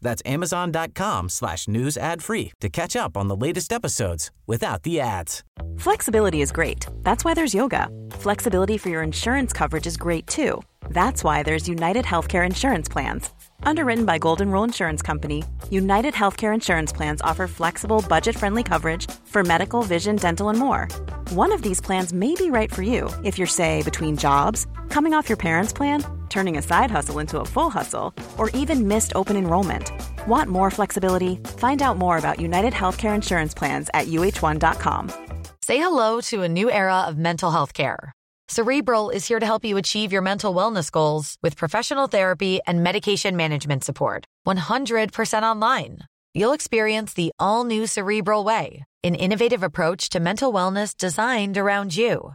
That's amazon.com slash news ad free to catch up on the latest episodes without the ads. Flexibility is great. That's why there's yoga. Flexibility for your insurance coverage is great too. That's why there's United Healthcare Insurance Plans. Underwritten by Golden Rule Insurance Company, United Healthcare Insurance Plans offer flexible, budget friendly coverage for medical, vision, dental, and more. One of these plans may be right for you if you're, say, between jobs, coming off your parents' plan, turning a side hustle into a full hustle, or even missed open enrollment. Want more flexibility? Find out more about United Healthcare Insurance Plans at uh1.com. Say hello to a new era of mental health care. Cerebral is here to help you achieve your mental wellness goals with professional therapy and medication management support. 100% online. You'll experience the all new Cerebral Way, an innovative approach to mental wellness designed around you.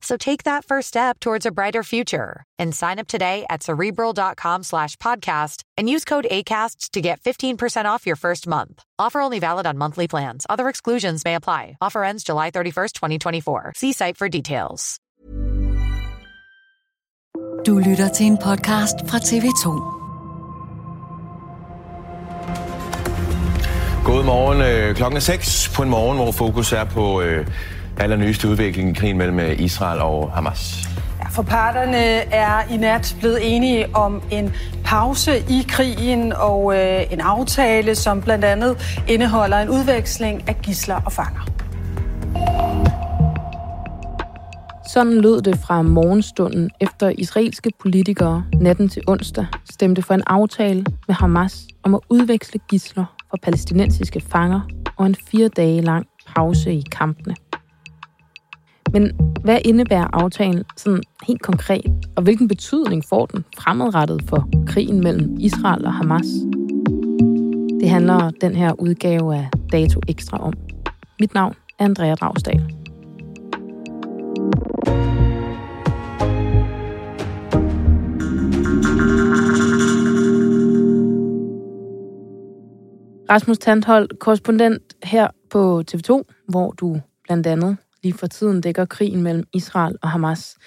So take that first step towards a brighter future and sign up today at cerebral.com slash podcast and use code ACasts to get 15% off your first month. Offer only valid on monthly plans. Other exclusions may apply. Offer ends July 31st, 2024. See site for details. Du lytter til en podcast fra TV2. God morgen. Øh, klokken er 6 på en morgen, hvor fokus er på øh, allernyeste udvikling i krigen mellem øh, Israel og Hamas. Ja, for parterne er i nat blevet enige om en pause i krigen og øh, en aftale, som blandt andet indeholder en udveksling af gisler og fanger. Sådan lød det fra morgenstunden, efter israelske politikere natten til onsdag stemte for en aftale med Hamas om at udveksle gisler fra palæstinensiske fanger og en fire dage lang pause i kampene. Men hvad indebærer aftalen sådan helt konkret, og hvilken betydning får den fremadrettet for krigen mellem Israel og Hamas? Det handler den her udgave af Dato Ekstra om. Mit navn er Andrea Dragsdal. Rasmus Tandhold, korrespondent her på TV2, hvor du blandt andet vi for tiden dækker krigen mellem Israel og Hamas.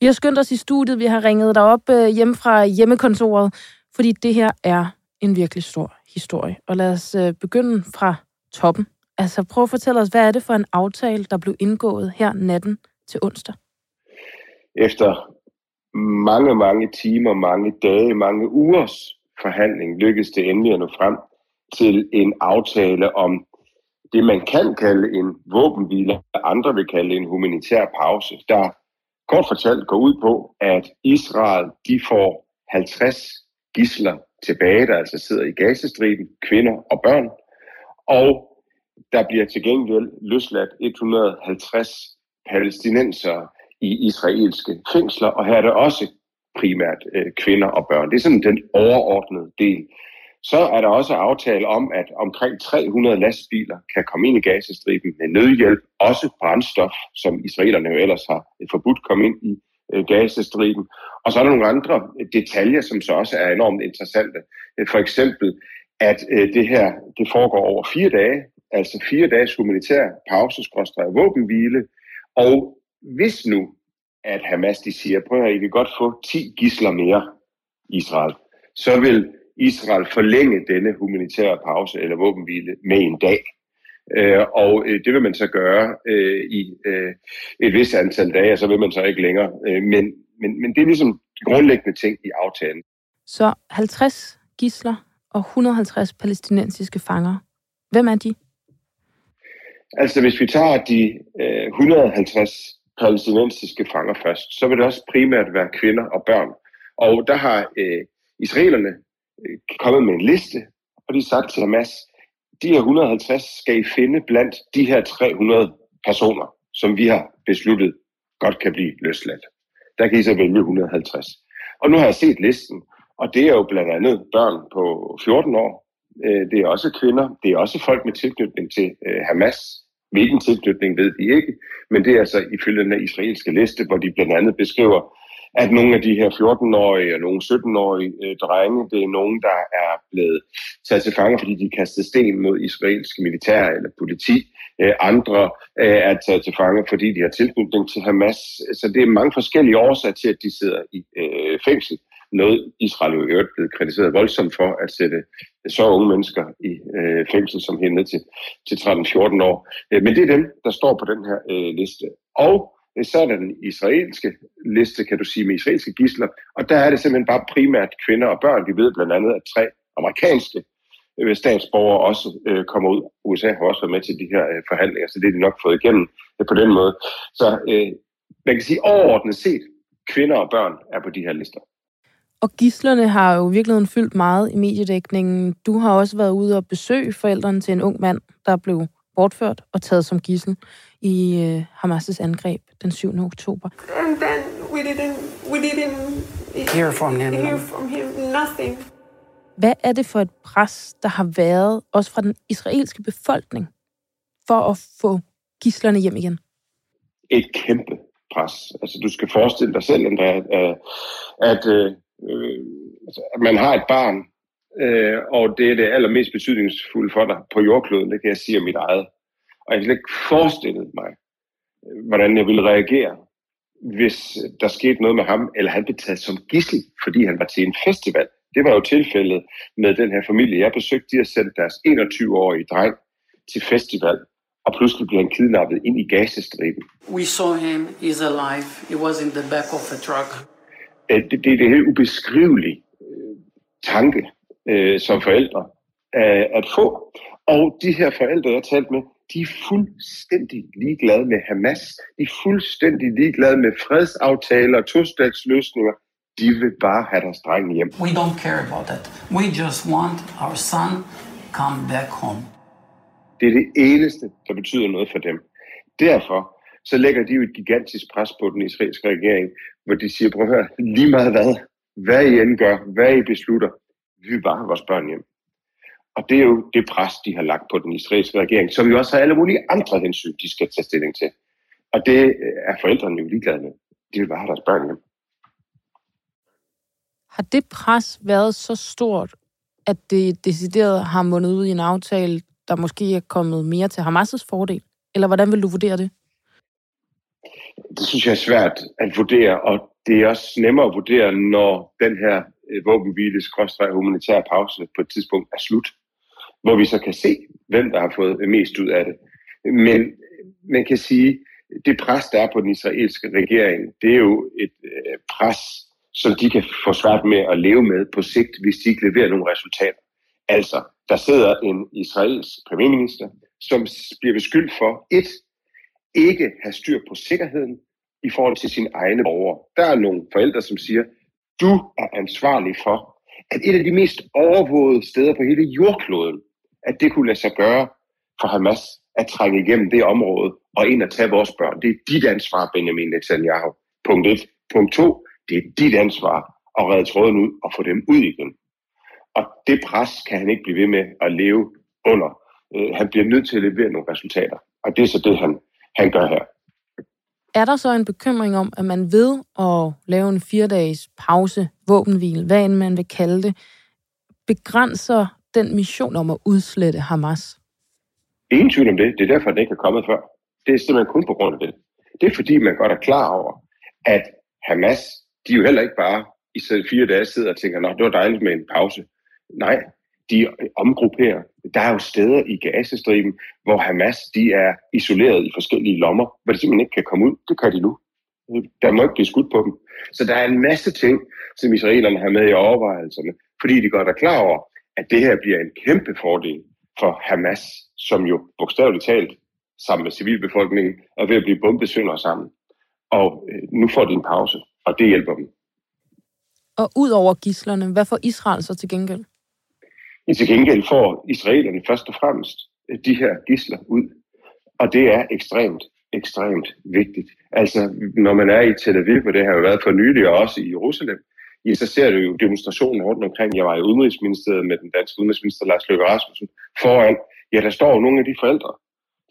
Vi har skyndt os i studiet, vi har ringet dig op øh, hjemme fra hjemmekontoret, fordi det her er en virkelig stor historie. Og lad os øh, begynde fra toppen. Altså prøv at fortælle os, hvad er det for en aftale, der blev indgået her natten til onsdag? Efter mange, mange timer, mange dage, mange ugers forhandling lykkedes det endelig at nå frem til en aftale om det, man kan kalde en våbenhvile, andre vil kalde en humanitær pause, der kort fortalt går ud på, at Israel de får 50 gisler tilbage, der altså sidder i Gazastriben, kvinder og børn, og der bliver til gengæld løsladt 150 palæstinenser i israelske fængsler, og her er det også primært øh, kvinder og børn. Det er sådan den overordnede del. Så er der også aftale om, at omkring 300 lastbiler kan komme ind i Gazastriben med nødhjælp, også brændstof, som israelerne jo ellers har forbudt komme ind i øh, Gazastriben. Og så er der nogle andre detaljer, som så også er enormt interessante. For eksempel, at øh, det her det foregår over fire dage, altså fire dages humanitær pause, våbenhvile, og hvis nu, at Hamas de siger, prøv at I kan godt få 10 gisler mere, Israel, så vil Israel forlænge denne humanitære pause eller våbenhvile med en dag. Øh, og øh, det vil man så gøre øh, i øh, et vis antal dage, og så vil man så ikke længere. Øh, men, men, men det er ligesom grundlæggende ting i aftalen. Så 50 gisler og 150 palæstinensiske fanger. Hvem er de? Altså hvis vi tager de øh, 150 palæstinensiske fanger først, så vil det også primært være kvinder og børn. Og der har øh, israelerne Øh, kommet med en liste, og de har sagt til Hamas, de her 150 skal I finde blandt de her 300 personer, som vi har besluttet godt kan blive løsladt. Der kan I så vælge 150. Og nu har jeg set listen, og det er jo blandt andet børn på 14 år. Øh, det er også kvinder. Det er også folk med tilknytning til øh, Hamas. Hvilken tilknytning ved de ikke, men det er altså ifølge den israelske liste, hvor de blandt andet beskriver, at nogle af de her 14-årige og nogle 17-årige øh, drenge, det er nogen, der er blevet taget til fange, fordi de kastede sten mod israelsk militær eller politi. Øh, andre øh, er taget til fange, fordi de har tilknytning til Hamas. Så det er mange forskellige årsager til, at de sidder i øh, fængsel. Noget Israel jo i øvrigt blevet kritiseret voldsomt for at sætte så unge mennesker i øh, fængsel som helt ned til, til 13-14 år. Øh, men det er dem, der står på den her øh, liste. Og så er der den israelske liste, kan du sige, med israelske gisler. Og der er det simpelthen bare primært kvinder og børn. Vi ved blandt andet, at tre amerikanske øh, statsborgere også øh, kommer ud. USA har også været med til de her øh, forhandlinger, så det er de nok fået igennem øh, på den måde. Så øh, man kan sige overordnet set, kvinder og børn er på de her lister. Og gislerne har jo virkelig fyldt meget i mediedækningen. Du har også været ude og besøge forældrene til en ung mand, der blev bortført og taget som gissel i uh, Hamas' angreb den 7. oktober. And then we didn't, we didn't hear from him. Hear from him nothing. Hvad er det for et pres, der har været, også fra den israelske befolkning, for at få gislerne hjem igen? Et kæmpe pres. Altså, du skal forestille dig selv, at, at, at, at øh, altså, at man har et barn, øh, og det er det allermest betydningsfulde for dig på jordkloden, det kan jeg sige om mit eget. Og jeg kan ikke forestille mig, øh, hvordan jeg ville reagere, hvis der skete noget med ham, eller han blev taget som gissel, fordi han var til en festival. Det var jo tilfældet med den her familie. Jeg besøgte, de har sendt deres 21-årige dreng til festival, og pludselig bliver han kidnappet ind i Gazastriben. We saw him, he's alive. He was in the back of a truck det, det, det er helt ubeskrivelig øh, tanke øh, som forældre øh, at få. Og de her forældre, jeg talt med, de er fuldstændig ligeglade med Hamas. De er fuldstændig ligeglade med fredsaftaler, tostatsløsninger. De vil bare have deres drenge hjem. We don't care about that. We just want our son come back home. Det er det eneste, der betyder noget for dem. Derfor så lægger de jo et gigantisk pres på den israelske regering, hvor de siger, prøv at høre, lige meget hvad, hvad I end gør, hvad I beslutter, vi vil bare have vores børn hjem. Og det er jo det pres, de har lagt på den israelske regering, som jo også har alle mulige andre hensyn, de skal tage stilling til. Og det er forældrene jo ligeglade med. De vil bare have deres børn hjem. Har det pres været så stort, at det decideret har mundet ud i en aftale, der måske er kommet mere til Hamas' fordel? Eller hvordan vil du vurdere det? Det synes jeg er svært at vurdere, og det er også nemmere at vurdere, når den her øh, våbenhvile humanitære pause på et tidspunkt er slut, hvor vi så kan se, hvem der har fået mest ud af det. Men man kan sige, det pres, der er på den israelske regering, det er jo et øh, pres, som de kan få svært med at leve med på sigt, hvis de ikke leverer nogle resultater. Altså, der sidder en israelsk premierminister, som bliver beskyldt for et, ikke have styr på sikkerheden i forhold til sine egne borgere. Der er nogle forældre, som siger, du er ansvarlig for, at et af de mest overvågede steder på hele jordkloden, at det kunne lade sig gøre for Hamas at trænge igennem det område og ind og tage vores børn. Det er dit ansvar, Benjamin Netanyahu. Punkt 1. Punkt 2. Det er dit ansvar at redde tråden ud og få dem ud igen. Og det pres kan han ikke blive ved med at leve under. Øh, han bliver nødt til at levere nogle resultater. Og det er så det, han han gør her. Er der så en bekymring om, at man ved at lave en fire-dages pause, våbenhvile, hvad end man vil kalde det, begrænser den mission om at udslette Hamas? Ingen tvivl om det. Det er derfor, den ikke er kommet før. Det er simpelthen kun på grund af det. Det er fordi, man godt er klar over, at Hamas, de er jo heller ikke bare i fire dage sidder og tænker, det var dejligt med en pause. Nej, de omgrupperer. Der er jo steder i Gazastriben, hvor Hamas de er isoleret i forskellige lommer, hvor de simpelthen ikke kan komme ud. Det kan de nu. Der må ikke blive skudt på dem. Så der er en masse ting, som israelerne har med i overvejelserne, fordi de godt er klar over, at det her bliver en kæmpe fordel for Hamas, som jo bogstaveligt talt sammen med civilbefolkningen er ved at blive bombet sønder sammen. Og øh, nu får de en pause, og det hjælper dem. Og ud over gislerne, hvad får Israel så til gengæld? I til gengæld får israelerne først og fremmest øh, de her gisler ud. Og det er ekstremt ekstremt vigtigt. Altså, når man er i Tel Aviv, og det har jo været for nylig, og også i Jerusalem, ja, så ser du jo demonstrationer rundt omkring. Jeg var i Udenrigsministeriet med den danske udenrigsminister Lars Løkke Rasmussen foran. Ja, der står jo nogle af de forældre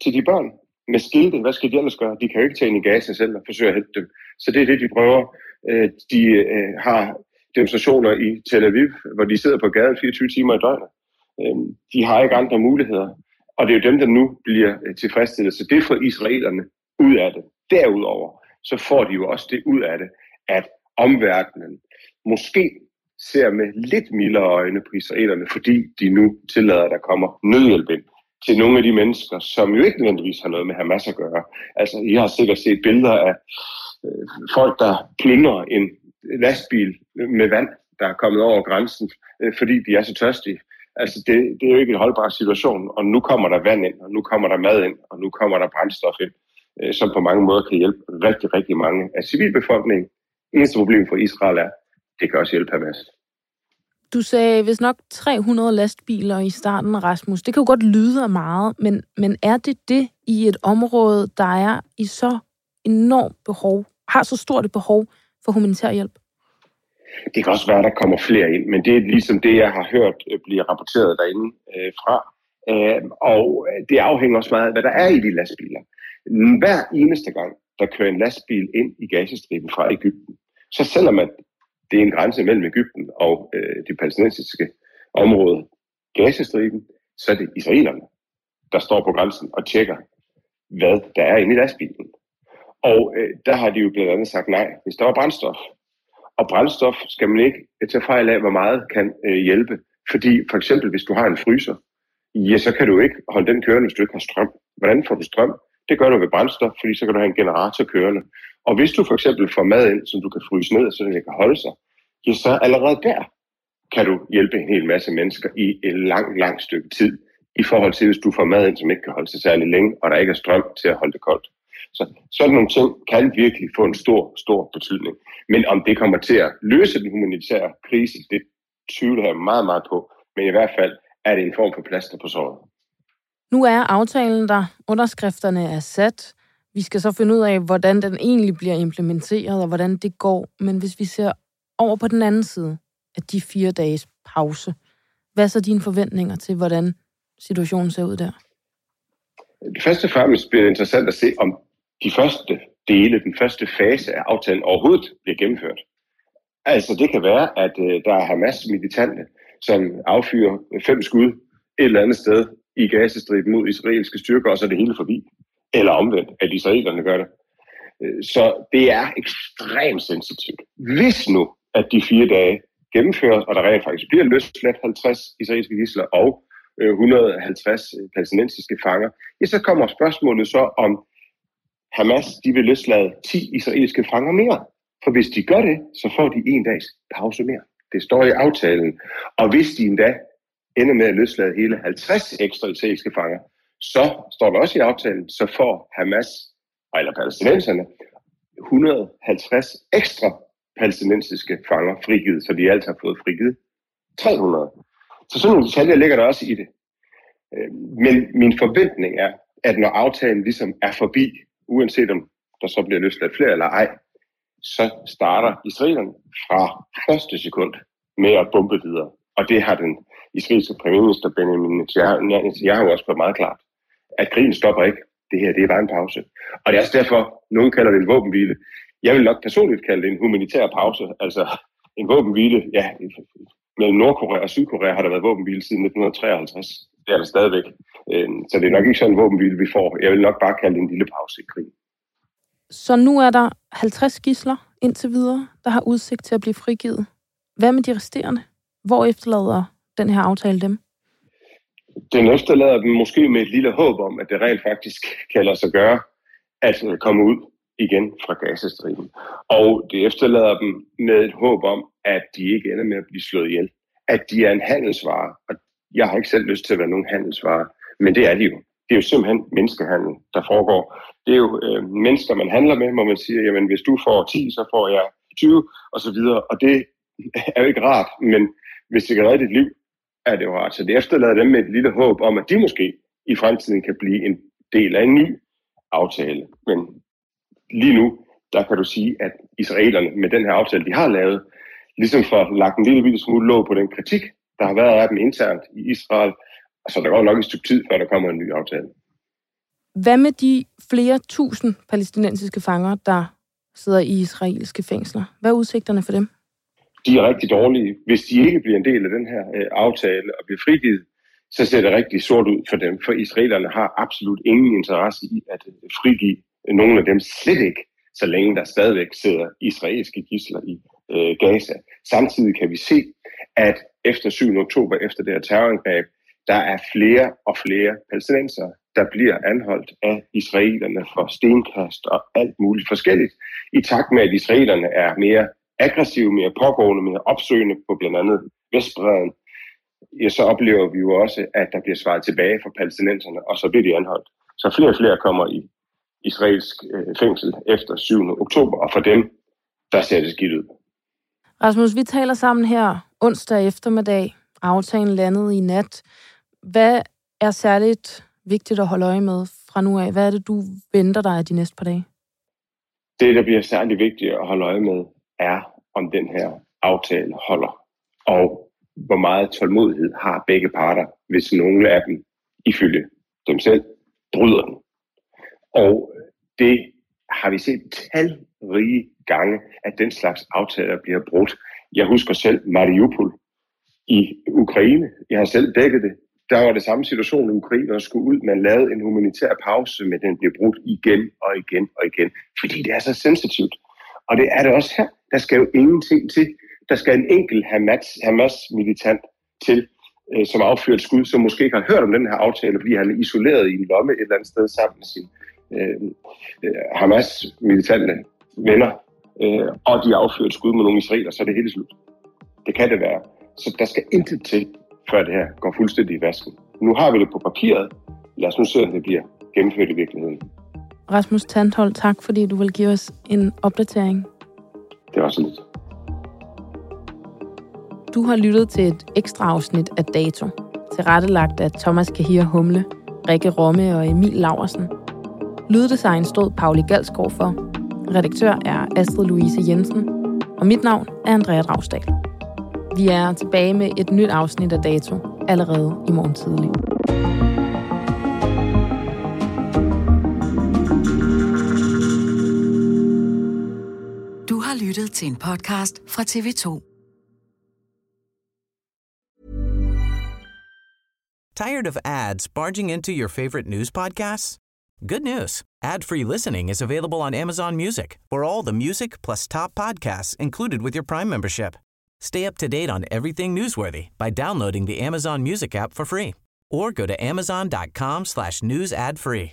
til de børn med skilte. Hvad skal de ellers gøre? De kan jo ikke tage ind i Gaza selv og forsøge at hente dem. Så det er det, de prøver. Øh, de øh, har demonstrationer i Tel Aviv, hvor de sidder på gaden 24 timer i døgnet. Øhm, de har ikke andre muligheder. Og det er jo dem, der nu bliver øh, tilfredsstillet. Så det får israelerne ud af det. Derudover, så får de jo også det ud af det, at omverdenen måske ser med lidt mildere øjne på israelerne, fordi de nu tillader, at der kommer nødhjælp ind til nogle af de mennesker, som jo ikke nødvendigvis har noget med Hamas at gøre. Altså, I har sikkert set billeder af øh, folk, der plyndrer en lastbil med vand, der er kommet over grænsen, øh, fordi de er så tørstige. Altså, det, det er jo ikke en holdbar situation, og nu kommer der vand ind, og nu kommer der mad ind, og nu kommer der brændstof ind, øh, som på mange måder kan hjælpe rigtig, rigtig mange af civilbefolkningen. Eneste problem for Israel er, det kan også hjælpe Hamas. Du sagde hvis nok 300 lastbiler i starten, Rasmus. Det kan jo godt lyde af meget, men, men er det det i et område, der er i så enormt behov, har så stort et behov for humanitær hjælp? Det kan også være, at der kommer flere ind, men det er ligesom det, jeg har hørt øh, blive rapporteret derinde øh, fra. Øh, og det afhænger også meget af, hvad der er i de lastbiler. Hver eneste gang, der kører en lastbil ind i Gazastriben fra Ægypten, så selvom at det er en grænse mellem Ægypten og øh, det palæstinensiske område, Gazastriben, så er det israelerne, der står på grænsen og tjekker, hvad der er inde i lastbilen. Og øh, der har de jo blandt andet sagt nej, hvis der var brændstof. Og brændstof skal man ikke øh, tage fejl af, hvor meget kan øh, hjælpe. Fordi for eksempel, hvis du har en fryser, ja, så kan du ikke holde den kørende, hvis du ikke har strøm. Hvordan får du strøm? Det gør du ved brændstof, fordi så kan du have en generator kørende. Og hvis du for eksempel får mad ind, som du kan fryse ned, så den kan holde sig, ja, så allerede der kan du hjælpe en hel masse mennesker i et langt, langt stykke tid, i forhold til hvis du får mad ind, som ikke kan holde sig særlig længe, og der ikke er strøm til at holde det koldt. Så sådan nogle ting kan virkelig få en stor, stor betydning. Men om det kommer til at løse den humanitære krise, det tvivler jeg meget, meget på. Men i hvert fald er det en form for plaster på såret. Nu er aftalen der, underskrifterne er sat. Vi skal så finde ud af, hvordan den egentlig bliver implementeret, og hvordan det går. Men hvis vi ser over på den anden side af de fire dages pause, hvad er så dine forventninger til, hvordan situationen ser ud der? Det første og fremmest bliver det interessant at se, om de første dele, den første fase af aftalen overhovedet bliver gennemført. Altså det kan være, at øh, der er Hamas militante, som affyrer fem skud et eller andet sted i gasestriben mod israelske styrker, og så er det hele forbi. Eller omvendt, at israelerne gør det. Øh, så det er ekstremt sensitivt. Hvis nu, at de fire dage gennemføres, og der rent faktisk bliver løsladt 50 israelske gisler og øh, 150 øh, palæstinensiske fanger, ja, så kommer spørgsmålet så om Hamas de vil løslade 10 israelske fanger mere. For hvis de gør det, så får de en dags pause mere. Det står i aftalen. Og hvis de endda ender med at løslade hele 50 ekstra israelske fanger, så står der også i aftalen, så får Hamas, eller palæstinenserne, 150 ekstra palæstinensiske fanger frigivet, så de alt har fået frigivet 300. Så sådan nogle detaljer ligger der også i det. Øh, men min forventning er, at når aftalen ligesom er forbi, uanset om der så bliver løsladt flere eller ej, så starter israelerne fra første sekund med at bombe videre. Og det har den israelske premierminister Benjamin Netanyahu også været meget klart, at krigen stopper ikke. Det her, det er bare en pause. Og det er også derfor, nogen kalder det en våbenhvile. Jeg vil nok personligt kalde det en humanitær pause. Altså en våbenhvile, ja, mellem Nordkorea og Sydkorea har der været våbenhvile siden 1953. Det er der stadigvæk. Øhm, så det er nok ikke sådan en våbenhvile, vi får. Jeg vil nok bare kalde det en lille pause i krigen. Så nu er der 50 gisler indtil videre, der har udsigt til at blive frigivet. Hvad med de resterende? Hvor efterlader den her aftale dem? Den efterlader dem måske med et lille håb om, at det rent faktisk kan lade sig gøre at øh, komme ud igen fra Gazastriben. Og det efterlader dem med et håb om, at de ikke ender med at blive slået ihjel. At de er en handelsvare. Og jeg har ikke selv lyst til at være nogen handelsvare, men det er de jo. Det er jo simpelthen menneskehandel, der foregår. Det er jo øh, mennesker, man handler med, hvor man siger, jamen hvis du får 10, så får jeg 20, og så videre. Og det er jo ikke rart, men hvis det kan redde dit liv, er det jo rart. Så det efterlader dem med et lille håb om, at de måske i fremtiden kan blive en del af en ny aftale. Men lige nu, der kan du sige, at israelerne med den her aftale, de har lavet, ligesom får lagt en lille, lille smule låg på den kritik, der har været af dem internt i Israel. Så der går nok et stykke tid, før der kommer en ny aftale. Hvad med de flere tusind palæstinensiske fanger, der sidder i israelske fængsler? Hvad er udsigterne for dem? De er rigtig dårlige. Hvis de ikke bliver en del af den her øh, aftale og bliver frigivet, så ser det rigtig sort ud for dem. For israelerne har absolut ingen interesse i at øh, frigive nogen af dem slet ikke, så længe der stadigvæk sidder israelske gisler i øh, Gaza. Samtidig kan vi se, at efter 7. oktober, efter det her terrorangreb, der er flere og flere palæstinenser, der bliver anholdt af israelerne for stenkast og alt muligt forskelligt, i takt med, at israelerne er mere aggressive, mere pågående, mere opsøgende på blandt andet Vestbreden, ja, så oplever vi jo også, at der bliver svaret tilbage for palæstinenserne, og så bliver de anholdt. Så flere og flere kommer i israelsk øh, fængsel efter 7. oktober, og for dem, der ser det skidt ud. Rasmus, vi taler sammen her onsdag eftermiddag. Aftalen landede i nat. Hvad er særligt vigtigt at holde øje med fra nu af? Hvad er det, du venter dig de næste par dage? Det, der bliver særligt vigtigt at holde øje med, er, om den her aftale holder. Og hvor meget tålmodighed har begge parter, hvis nogle af dem, ifølge dem selv, bryder den. Og det har vi set talrige gange, at den slags aftaler bliver brudt. Jeg husker selv Mariupol i Ukraine. Jeg har selv dækket det. Der var det samme situation, at ukrainerne skulle ud. Man lavede en humanitær pause, men den blev brudt igen og igen og igen, fordi det er så sensitivt. Og det er det også her. Der skal jo ingenting til. Der skal en enkelt Hamas, Hamas-militant til, øh, som affyrer et skud, som måske ikke har hørt om den her aftale, fordi han er isoleret i en lomme et eller andet sted sammen med sin øh, øh, Hamas-militante venner, øh, og de affyrer et skud mod nogle israeler, så er det hele slut. Det kan det være. Så der skal intet til, før det her går fuldstændig i vasken. Nu har vi det på papiret. Lad os nu se, om det bliver gennemført i virkeligheden. Rasmus Tandhold, tak fordi du vil give os en opdatering. Det var så lidt. Du har lyttet til et ekstra afsnit af Dato, tilrettelagt af Thomas Kahir Humle, Rikke Romme og Emil Laversen. Lyddesign stod Pauli Galsgaard for. Redaktør er Astrid Louise Jensen. Og mit navn er Andrea Dragsdal. Vi er tilbage med et nyt afsnit af Dato allerede i morgen tidlig. Lyttet til en podcast fra TV2. Tired of ads barging into your favorite news podcasts? Good news. Ad-free listening is available on Amazon Music for all the music plus top podcasts included with your Prime membership. Stay up to date on everything newsworthy by downloading the Amazon Music app for free or go to amazon.com slash news ad free.